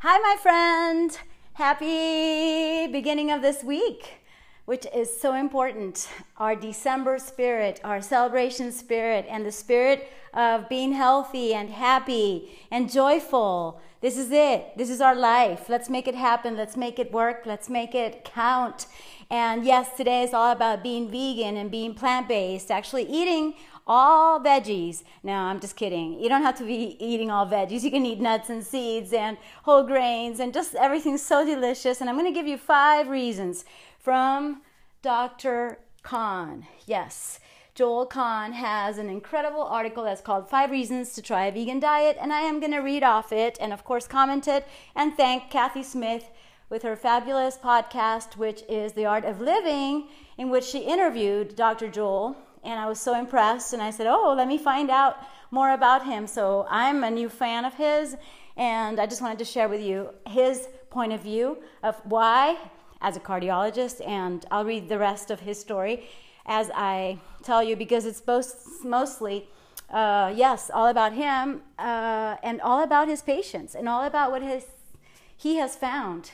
Hi, my friend. Happy beginning of this week, which is so important. Our December spirit, our celebration spirit, and the spirit of being healthy and happy and joyful. This is it. This is our life. Let's make it happen. Let's make it work. Let's make it count. And yes, today is all about being vegan and being plant based, actually eating all veggies. No, I'm just kidding. You don't have to be eating all veggies. You can eat nuts and seeds and whole grains and just everything's so delicious. And I'm going to give you five reasons from Dr. Kahn. Yes. Joel Kahn has an incredible article that's called Five Reasons to Try a Vegan Diet, and I am going to read off it and, of course, comment it and thank Kathy Smith with her fabulous podcast, which is The Art of Living, in which she interviewed Dr. Joel and I was so impressed. And I said, Oh, let me find out more about him. So I'm a new fan of his, and I just wanted to share with you his point of view of why, as a cardiologist, and I'll read the rest of his story as I tell you because it's both mostly. Uh, yes, all about him uh, and all about his patients and all about what his he has found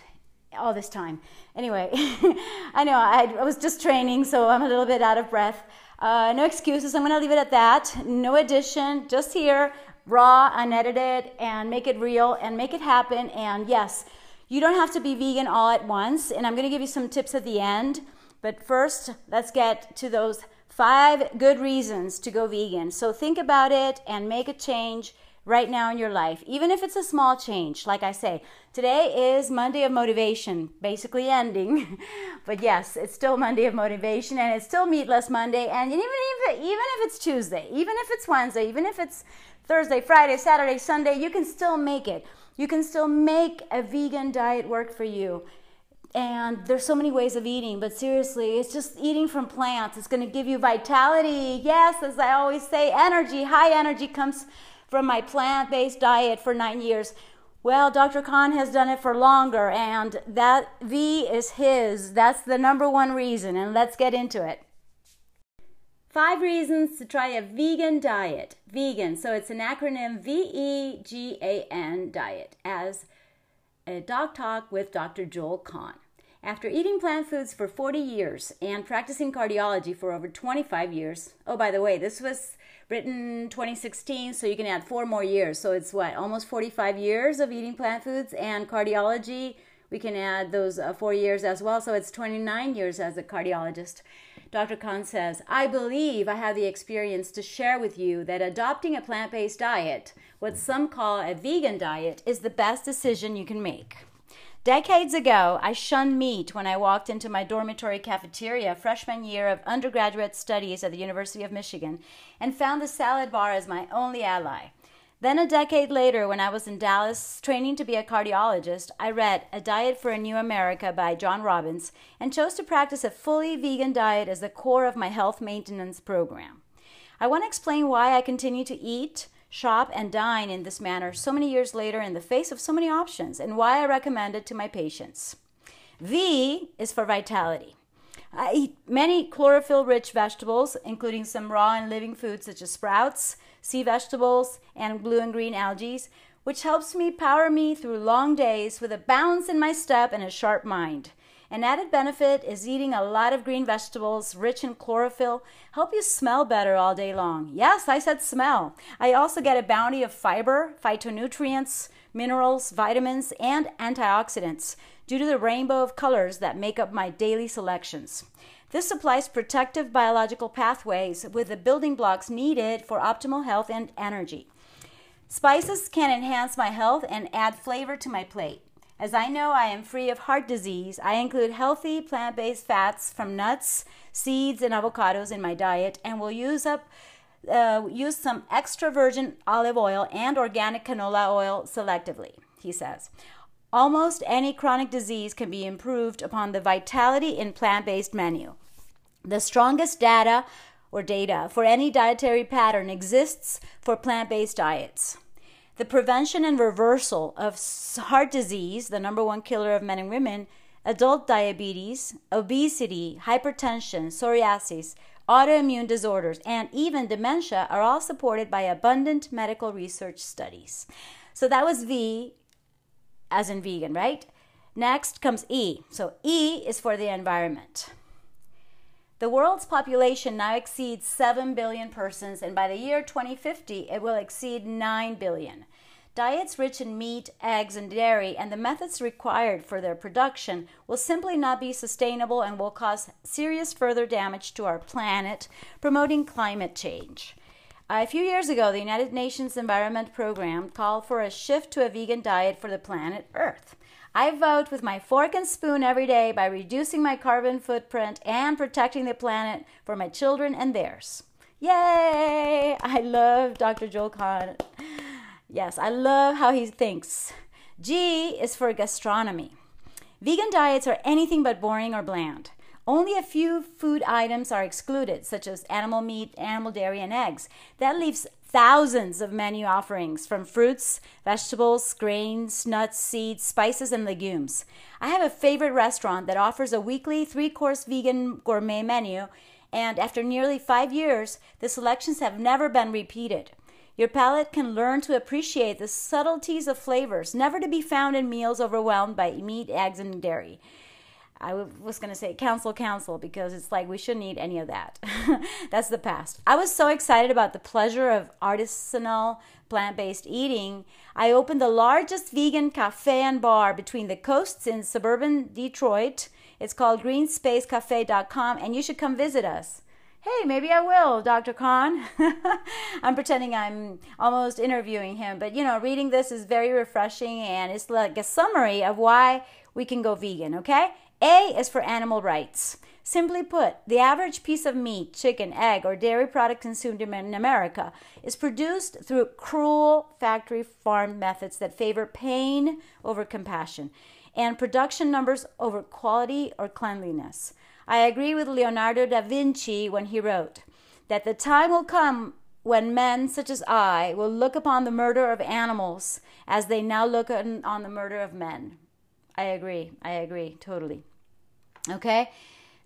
all this time. Anyway, I know I, I was just training, so I'm a little bit out of breath. Uh, no excuses. I'm going to leave it at that. No addition, just here, raw, unedited, and make it real and make it happen. And yes, you don't have to be vegan all at once. And I'm going to give you some tips at the end. But first, let's get to those five good reasons to go vegan. So think about it and make a change right now in your life, even if it's a small change. Like I say, today is Monday of motivation, basically ending. but yes, it's still Monday of motivation and it's still meatless Monday. And even if, even if it's Tuesday, even if it's Wednesday, even if it's Thursday, Friday, Saturday, Sunday, you can still make it. You can still make a vegan diet work for you. And there's so many ways of eating, but seriously, it's just eating from plants. It's going to give you vitality. Yes, as I always say, energy, high energy comes from my plant based diet for nine years. Well, Dr. Kahn has done it for longer, and that V is his. That's the number one reason, and let's get into it. Five reasons to try a vegan diet. Vegan, so it's an acronym V E G A N diet, as a doc talk with Dr. Joel Kahn. After eating plant foods for 40 years and practicing cardiology for over 25 years, oh, by the way, this was written 2016, so you can add four more years. So it's what, almost 45 years of eating plant foods and cardiology. We can add those uh, four years as well. So it's 29 years as a cardiologist. Dr. Kahn says, I believe I have the experience to share with you that adopting a plant based diet, what some call a vegan diet, is the best decision you can make. Decades ago, I shunned meat when I walked into my dormitory cafeteria freshman year of undergraduate studies at the University of Michigan and found the salad bar as my only ally. Then, a decade later, when I was in Dallas training to be a cardiologist, I read A Diet for a New America by John Robbins and chose to practice a fully vegan diet as the core of my health maintenance program. I want to explain why I continue to eat shop, and dine in this manner so many years later in the face of so many options and why I recommend it to my patients. V is for vitality. I eat many chlorophyll rich vegetables, including some raw and living foods such as sprouts, sea vegetables, and blue and green algae, which helps me power me through long days with a balance in my step and a sharp mind. An added benefit is eating a lot of green vegetables rich in chlorophyll help you smell better all day long. Yes, I said smell. I also get a bounty of fiber, phytonutrients, minerals, vitamins, and antioxidants due to the rainbow of colors that make up my daily selections. This supplies protective biological pathways with the building blocks needed for optimal health and energy. Spices can enhance my health and add flavor to my plate. As I know I am free of heart disease, I include healthy plant based fats from nuts, seeds, and avocados in my diet and will use up uh, use some extra virgin olive oil and organic canola oil selectively, he says. Almost any chronic disease can be improved upon the vitality in plant based menu. The strongest data or data for any dietary pattern exists for plant based diets. The prevention and reversal of heart disease, the number one killer of men and women, adult diabetes, obesity, hypertension, psoriasis, autoimmune disorders, and even dementia are all supported by abundant medical research studies. So that was V as in vegan, right? Next comes E. So E is for the environment. The world's population now exceeds 7 billion persons, and by the year 2050, it will exceed 9 billion. Diets rich in meat, eggs, and dairy, and the methods required for their production will simply not be sustainable and will cause serious further damage to our planet, promoting climate change. A few years ago, the United Nations Environment Program called for a shift to a vegan diet for the planet Earth. I vote with my fork and spoon every day by reducing my carbon footprint and protecting the planet for my children and theirs. Yay! I love Dr. Joel Kahn. Yes, I love how he thinks. G is for gastronomy. Vegan diets are anything but boring or bland. Only a few food items are excluded, such as animal meat, animal dairy, and eggs. That leaves thousands of menu offerings from fruits, vegetables, grains, nuts, seeds, spices, and legumes. I have a favorite restaurant that offers a weekly three course vegan gourmet menu, and after nearly five years, the selections have never been repeated. Your palate can learn to appreciate the subtleties of flavors, never to be found in meals overwhelmed by meat, eggs, and dairy. I was going to say counsel, counsel, because it's like we shouldn't eat any of that. That's the past. I was so excited about the pleasure of artisanal plant based eating. I opened the largest vegan cafe and bar between the coasts in suburban Detroit. It's called greenspacecafe.com, and you should come visit us hey, maybe I will, Dr. Kahn. I'm pretending I'm almost interviewing him, but you know, reading this is very refreshing and it's like a summary of why we can go vegan, okay? A is for animal rights. Simply put, the average piece of meat, chicken, egg, or dairy product consumed in America is produced through cruel factory farm methods that favor pain over compassion and production numbers over quality or cleanliness. I agree with Leonardo da Vinci when he wrote that the time will come when men such as I will look upon the murder of animals as they now look on, on the murder of men. I agree. I agree totally. Okay?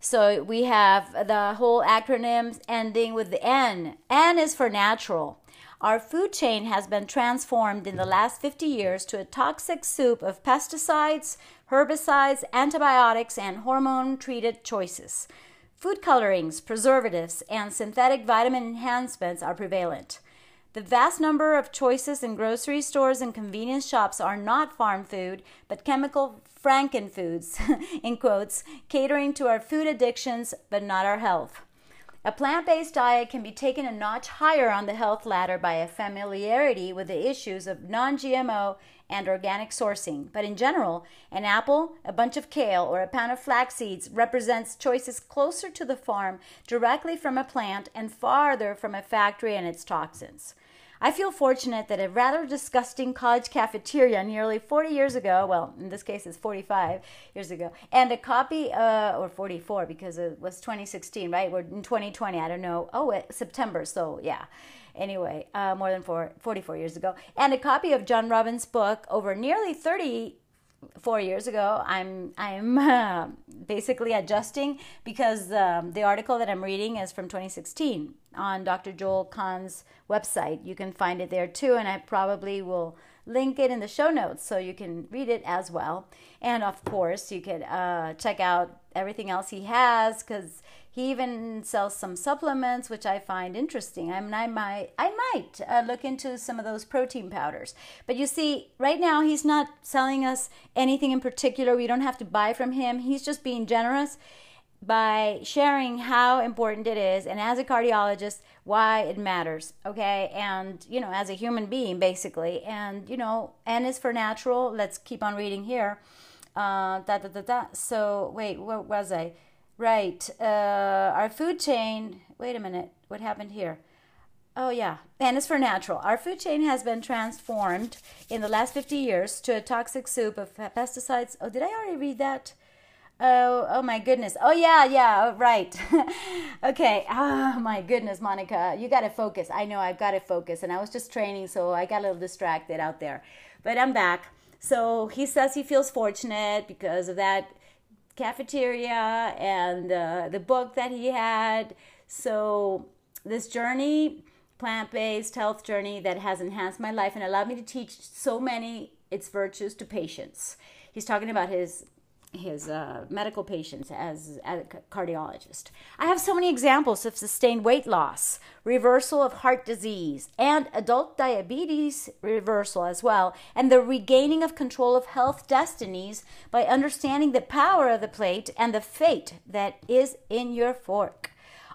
So we have the whole acronym ending with the N. N is for natural. Our food chain has been transformed in the last 50 years to a toxic soup of pesticides, herbicides, antibiotics, and hormone treated choices. Food colorings, preservatives, and synthetic vitamin enhancements are prevalent. The vast number of choices in grocery stores and convenience shops are not farm food, but chemical frankenfoods, in quotes, catering to our food addictions but not our health. A plant based diet can be taken a notch higher on the health ladder by a familiarity with the issues of non GMO and organic sourcing. But in general, an apple, a bunch of kale, or a pound of flax seeds represents choices closer to the farm, directly from a plant, and farther from a factory and its toxins. I feel fortunate that a rather disgusting college cafeteria nearly 40 years ago, well, in this case it's 45 years ago, and a copy, uh, or 44 because it was 2016, right? We're in 2020, I don't know. Oh, September, so yeah. Anyway, uh, more than four, 44 years ago. And a copy of John Robbins' book over nearly 34 years ago. I'm I'm uh, basically adjusting because um, the article that I'm reading is from 2016 on Dr. Joel Kahn's website. You can find it there too, and I probably will link it in the show notes so you can read it as well. And of course, you could uh, check out everything else he has because he even sells some supplements, which I find interesting. I mean, I might, I might uh, look into some of those protein powders. But you see, right now he's not selling us anything in particular. We don't have to buy from him. He's just being generous by sharing how important it is, and as a cardiologist, why it matters. Okay, and you know, as a human being, basically, and you know, N is for natural. Let's keep on reading here. Uh, da, da, da, da. So wait, what was I? Right. Uh, our food chain. Wait a minute. What happened here? Oh, yeah. And it's for natural. Our food chain has been transformed in the last 50 years to a toxic soup of pesticides. Oh, did I already read that? Oh, oh my goodness. Oh yeah, yeah, right. okay. Oh my goodness, Monica, you got to focus. I know I've got to focus, and I was just training, so I got a little distracted out there. But I'm back. So he says he feels fortunate because of that cafeteria and uh, the book that he had. So, this journey, plant based health journey that has enhanced my life and allowed me to teach so many its virtues to patients. He's talking about his his uh, medical patients as, as, a cardiologist. I have so many examples of sustained weight loss, reversal of heart disease, and adult diabetes reversal as well, and the regaining of control of health destinies by understanding the power of the plate and the fate that is in your fork.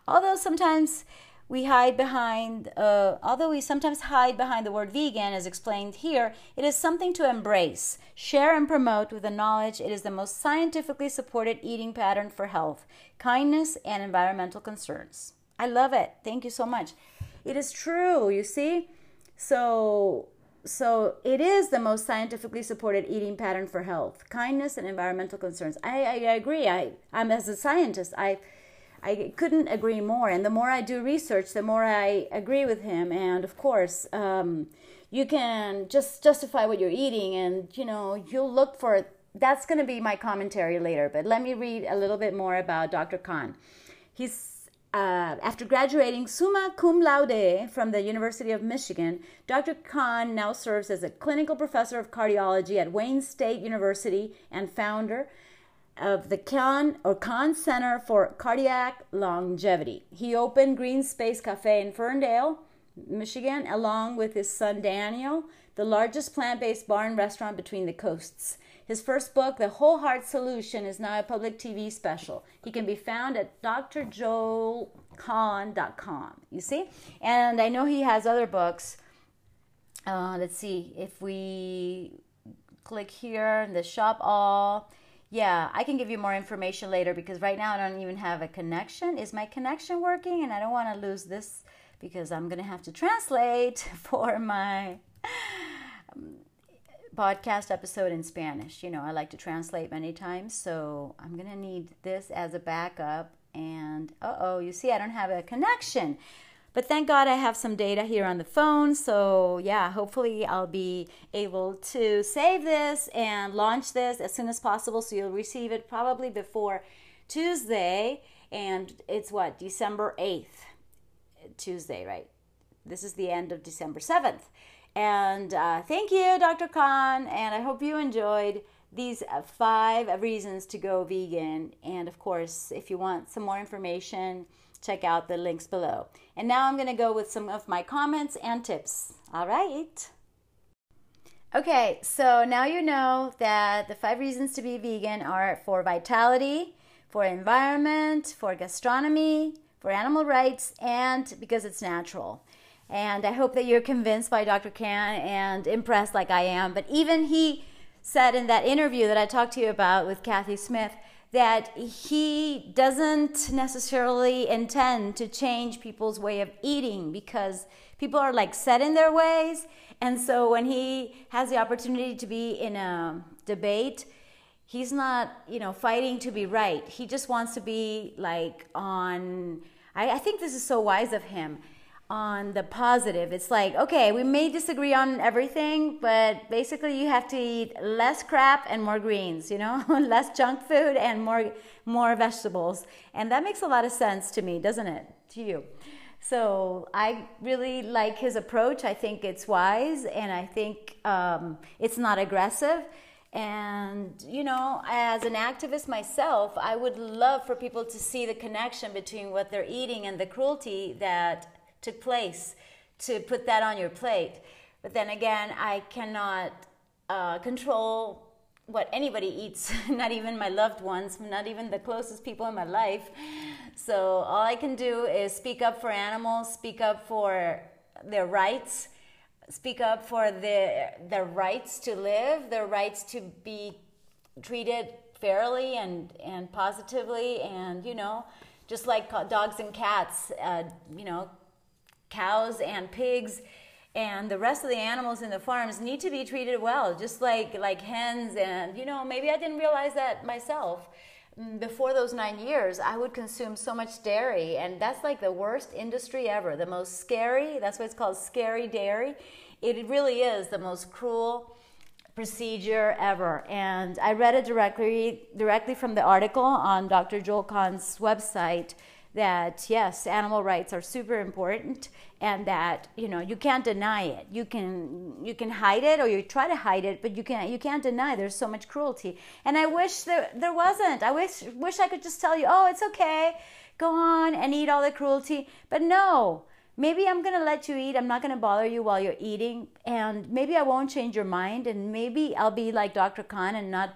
Although sometimes we hide behind, uh, although we sometimes hide behind the word vegan, as explained here, it is something to embrace, share, and promote with the knowledge it is the most scientifically supported eating pattern for health, kindness, and environmental concerns. I love it. Thank you so much. It is true, you see? So, so it is the most scientifically supported eating pattern for health, kindness, and environmental concerns. I, I, agree. I, I'm as a scientist, I I couldn't agree more. And the more I do research, the more I agree with him. And of course, um, you can just justify what you're eating, and you know you'll look for. That's going to be my commentary later. But let me read a little bit more about Dr. Kahn. He's uh, after graduating summa cum laude from the University of Michigan, Dr. Kahn now serves as a clinical professor of cardiology at Wayne State University and founder of the Kahn or Kahn Center for Cardiac Longevity. He opened Green Space Cafe in Ferndale, Michigan, along with his son Daniel, the largest plant based bar and restaurant between the coasts. His first book, The Whole Heart Solution, is now a public TV special. He can be found at drjoelkahn.com. You see? And I know he has other books. Uh, let's see if we click here in the shop all yeah, I can give you more information later because right now I don't even have a connection. Is my connection working? And I don't want to lose this because I'm going to have to translate for my um, podcast episode in Spanish. You know, I like to translate many times, so I'm going to need this as a backup. And uh oh, you see, I don't have a connection. But thank God I have some data here on the phone. So, yeah, hopefully I'll be able to save this and launch this as soon as possible. So, you'll receive it probably before Tuesday. And it's what, December 8th? Tuesday, right? This is the end of December 7th. And uh, thank you, Dr. Kahn. And I hope you enjoyed these uh, five reasons to go vegan. And of course, if you want some more information, check out the links below. And now I'm going to go with some of my comments and tips. All right. Okay, so now you know that the five reasons to be vegan are for vitality, for environment, for gastronomy, for animal rights, and because it's natural. And I hope that you're convinced by Dr. Kahn and impressed like I am. But even he said in that interview that I talked to you about with Kathy Smith that he doesn't necessarily intend to change people's way of eating because people are like set in their ways. And so when he has the opportunity to be in a debate, he's not, you know, fighting to be right. He just wants to be like on. I, I think this is so wise of him on the positive. It's like, okay, we may disagree on everything, but basically you have to eat less crap and more greens, you know, less junk food and more more vegetables. And that makes a lot of sense to me, doesn't it? To you. So I really like his approach. I think it's wise and I think um, it's not aggressive. And, you know, as an activist myself, I would love for people to see the connection between what they're eating and the cruelty that took place to put that on your plate. But then again, I cannot uh, control what anybody eats, not even my loved ones, not even the closest people in my life. So all I can do is speak up for animals, speak up for their rights, speak up for their, their rights to live, their rights to be treated fairly and, and positively, and, you know, just like dogs and cats, uh, you know, cows and pigs and the rest of the animals in the farms need to be treated well just like like hens. And you know maybe i didn't realize that myself. Mm, before those nine years i would consume so much dairy and that's like the worst industry ever the most scary that's why it's called scary dairy. It really is the most cruel procedure ever. And i read it directly directly from the article on dr joel kahn's website that yes, animal rights are super important and that, you know, you can't deny it. You can you can hide it or you try to hide it, but you can't you can't deny there's so much cruelty. And I wish there there wasn't. I wish wish I could just tell you, "Oh, it's okay. Go on and eat all the cruelty." But no. Maybe I'm going to let you eat. I'm not going to bother you while you're eating and maybe I won't change your mind and maybe I'll be like Dr. Kahn and not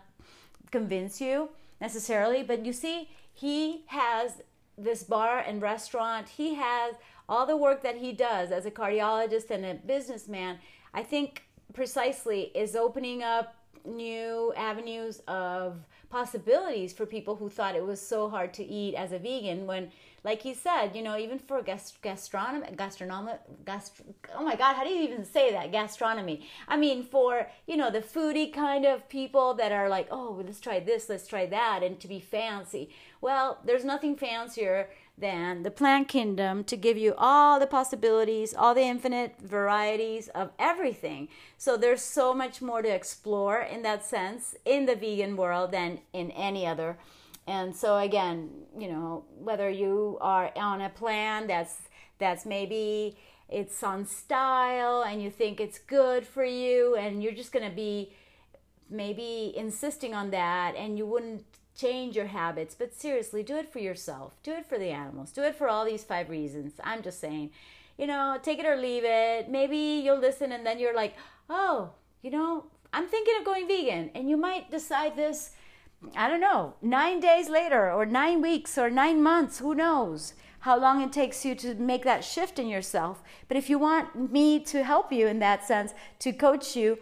convince you necessarily, but you see, he has this bar and restaurant. He has all the work that he does as a cardiologist and a businessman. I think precisely is opening up new avenues of possibilities for people who thought it was so hard to eat as a vegan when like he said you know even for gast- gastronomy gastronomy gast- oh my god how do you even say that gastronomy i mean for you know the foodie kind of people that are like oh let's try this let's try that and to be fancy well there's nothing fancier than the plant kingdom to give you all the possibilities, all the infinite varieties of everything. So there's so much more to explore in that sense in the vegan world than in any other. And so again, you know, whether you are on a plan that's that's maybe it's on style and you think it's good for you and you're just going to be maybe insisting on that and you wouldn't change your habits, but seriously, do it for yourself. Do it for the animals. Do it for all these five reasons. I'm just saying, you know, take it or leave it. Maybe you'll listen and then you're like, oh, you know, I'm thinking of going vegan. And you might decide this, I don't know, nine days later or nine weeks or nine months. Who knows? How long it takes you to make that shift in yourself. But if you want me to help you in that sense, to coach you,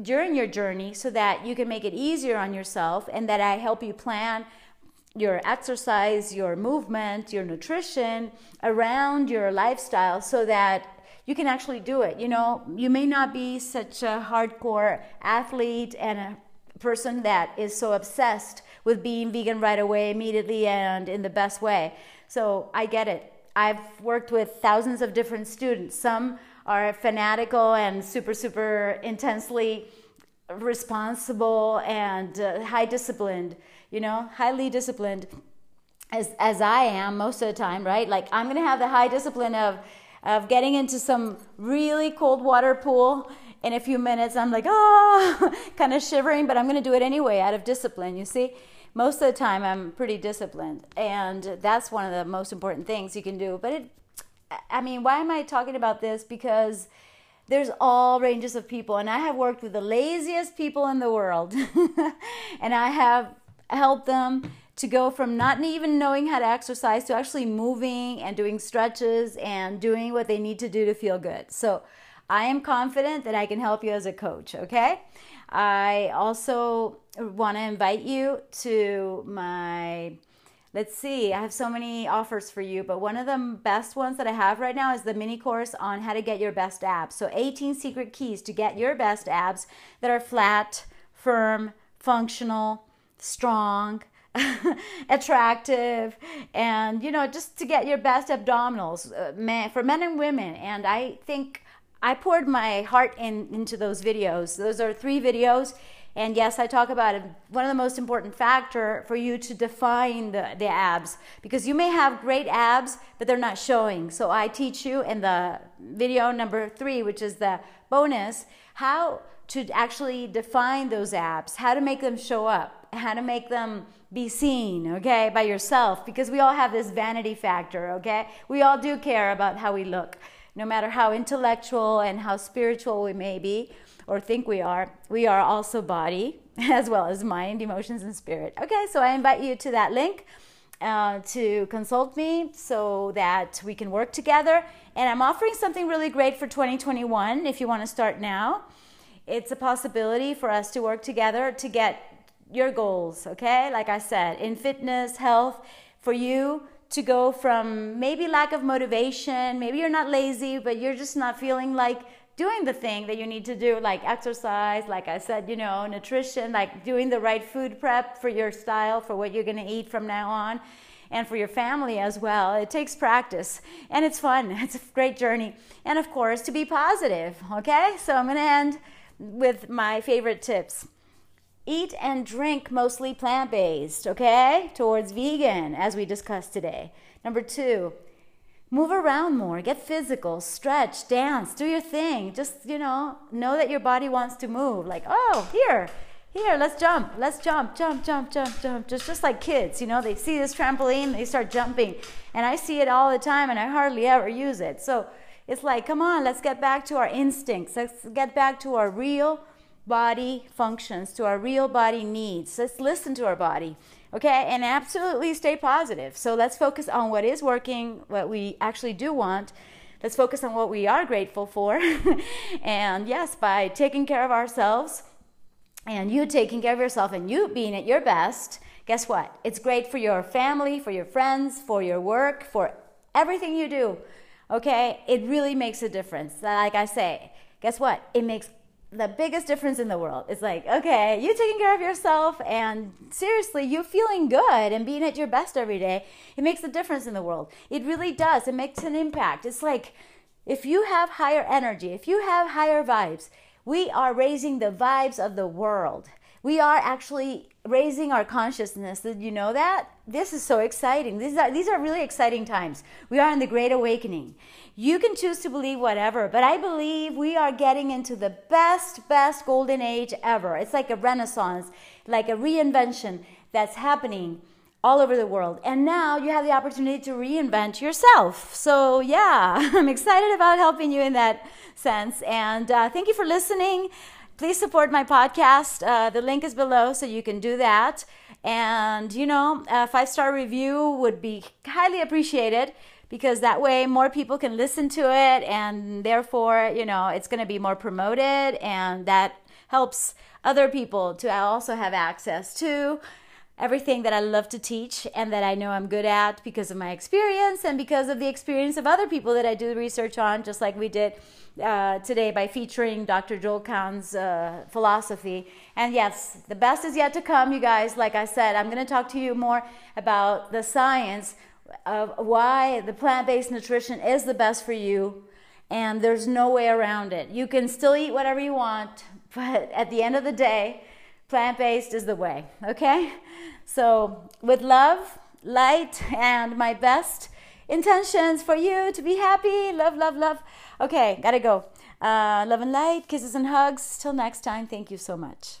during your journey so that you can make it easier on yourself and that I help you plan your exercise, your movement, your nutrition around your lifestyle so that you can actually do it. You know, you may not be such a hardcore athlete and a person that is so obsessed with being vegan right away, immediately, and in the best way. So I get it. I've worked with thousands of different students. Some are fanatical and super, super intensely responsible and uh, high disciplined, you know, highly disciplined as, as I am most of the time, right? Like I'm going to have the high discipline of, of getting into some really cold water pool in a few minutes. I'm like, oh, kind of shivering, but I'm going to do it anyway out of discipline, you see? Most of the time, I'm pretty disciplined, and that's one of the most important things you can do. But it I mean, why am I talking about this? Because there's all ranges of people, and I have worked with the laziest people in the world, and I have helped them to go from not even knowing how to exercise to actually moving and doing stretches and doing what they need to do to feel good. So I am confident that I can help you as a coach, okay? I also want to invite you to my let's see, I have so many offers for you, but one of the best ones that I have right now is the mini course on how to get your best abs. So 18 secret keys to get your best abs that are flat, firm, functional, strong, attractive, and you know, just to get your best abdominals uh, man, for men and women. And I think I poured my heart in into those videos. Those are three videos and yes, I talk about it. One of the most important factor for you to define the, the abs because you may have great abs, but they're not showing. So I teach you in the video number three, which is the bonus, how to actually define those abs, how to make them show up, how to make them be seen, okay, by yourself because we all have this vanity factor, okay? We all do care about how we look, no matter how intellectual and how spiritual we may be or think we are, we are also body as well as mind, emotions, and spirit. Okay, so I invite you to that link. Uh, to consult me so that we can work together. And I'm offering something really great for 2021 if you want to start now. It's a possibility for us to work together to get your goals, okay? Like I said, in fitness, health, for you to go from maybe lack of motivation, maybe you're not lazy, but you're just not feeling like doing the thing that you need to do, like exercise, like I said, you know, nutrition, like doing the right food prep for your style, for what you're going to eat from now on, and for your family as well. It takes practice and it's fun. It's a great journey. And of course, to be positive, okay? So I'm going to end with my favorite tips. eat and drink mostly plant based, okay? Towards vegan, as we discussed today. Number two, move around more, get physical, stretch, dance, do your thing. Just, you know, know that your body wants to move. Like, oh, here, here, let's jump, let's jump, jump, jump, jump, jump. Just, just like kids, you know, they see this trampoline, they start jumping. And I see it all the time and I hardly ever use it. So it's like, come on, let's get back to our instincts. Let's get back to our real body functions, to our real body needs. Let's listen to our body, okay? And absolutely stay positive. So let's focus on what is working, what we actually do want. Let's focus on what we are grateful for. and yes, by taking care of ourselves and you taking care of yourself and you being at your best, guess what? It's great for your family, for your friends, for your work, for everything you do. Okay? It really makes a difference. Like I say, guess what? It makes the biggest difference in the world. It's like, okay, you taking care of yourself and seriously, you feeling good and being at your best every day, it makes a difference in the world. It really does. It makes an impact. It's like if you have higher energy, if you have higher vibes, we are raising the vibes of the world. We are actually raising our consciousness. Did you know that? This is so exciting. These are, these are really exciting times. We are in the Great Awakening. You can choose to believe whatever, but I believe we are getting into the best, best golden age ever. It's like a renaissance, like a reinvention that's happening all over the world. And now you have the opportunity to reinvent yourself. So, yeah, I'm excited about helping you in that sense. And uh, thank you for listening. Please support my podcast. Uh, the link is below, so you can do that. And, you know, a five star review would be highly appreciated because that way more people can listen to it and therefore, you know, it's going to be more promoted and that helps other people to also have access to everything that I love to teach and that I know I'm good at because of my experience and because of the experience of other people that I do research on, just like we did uh, today by featuring Dr. Joel Kahn's uh, philosophy. And yes, the best is yet to come, you guys. Like I said, I'm going to talk to you more about the science of why the plant based nutrition is the best for you. And there's no way around it. You can still eat whatever you want, but at the end of the day, plant based is the way, okay? So, with love, light, and my best intentions for you to be happy, love, love, love. Okay, gotta go. Uh, love and light, kisses and hugs. Till next time, thank you so much.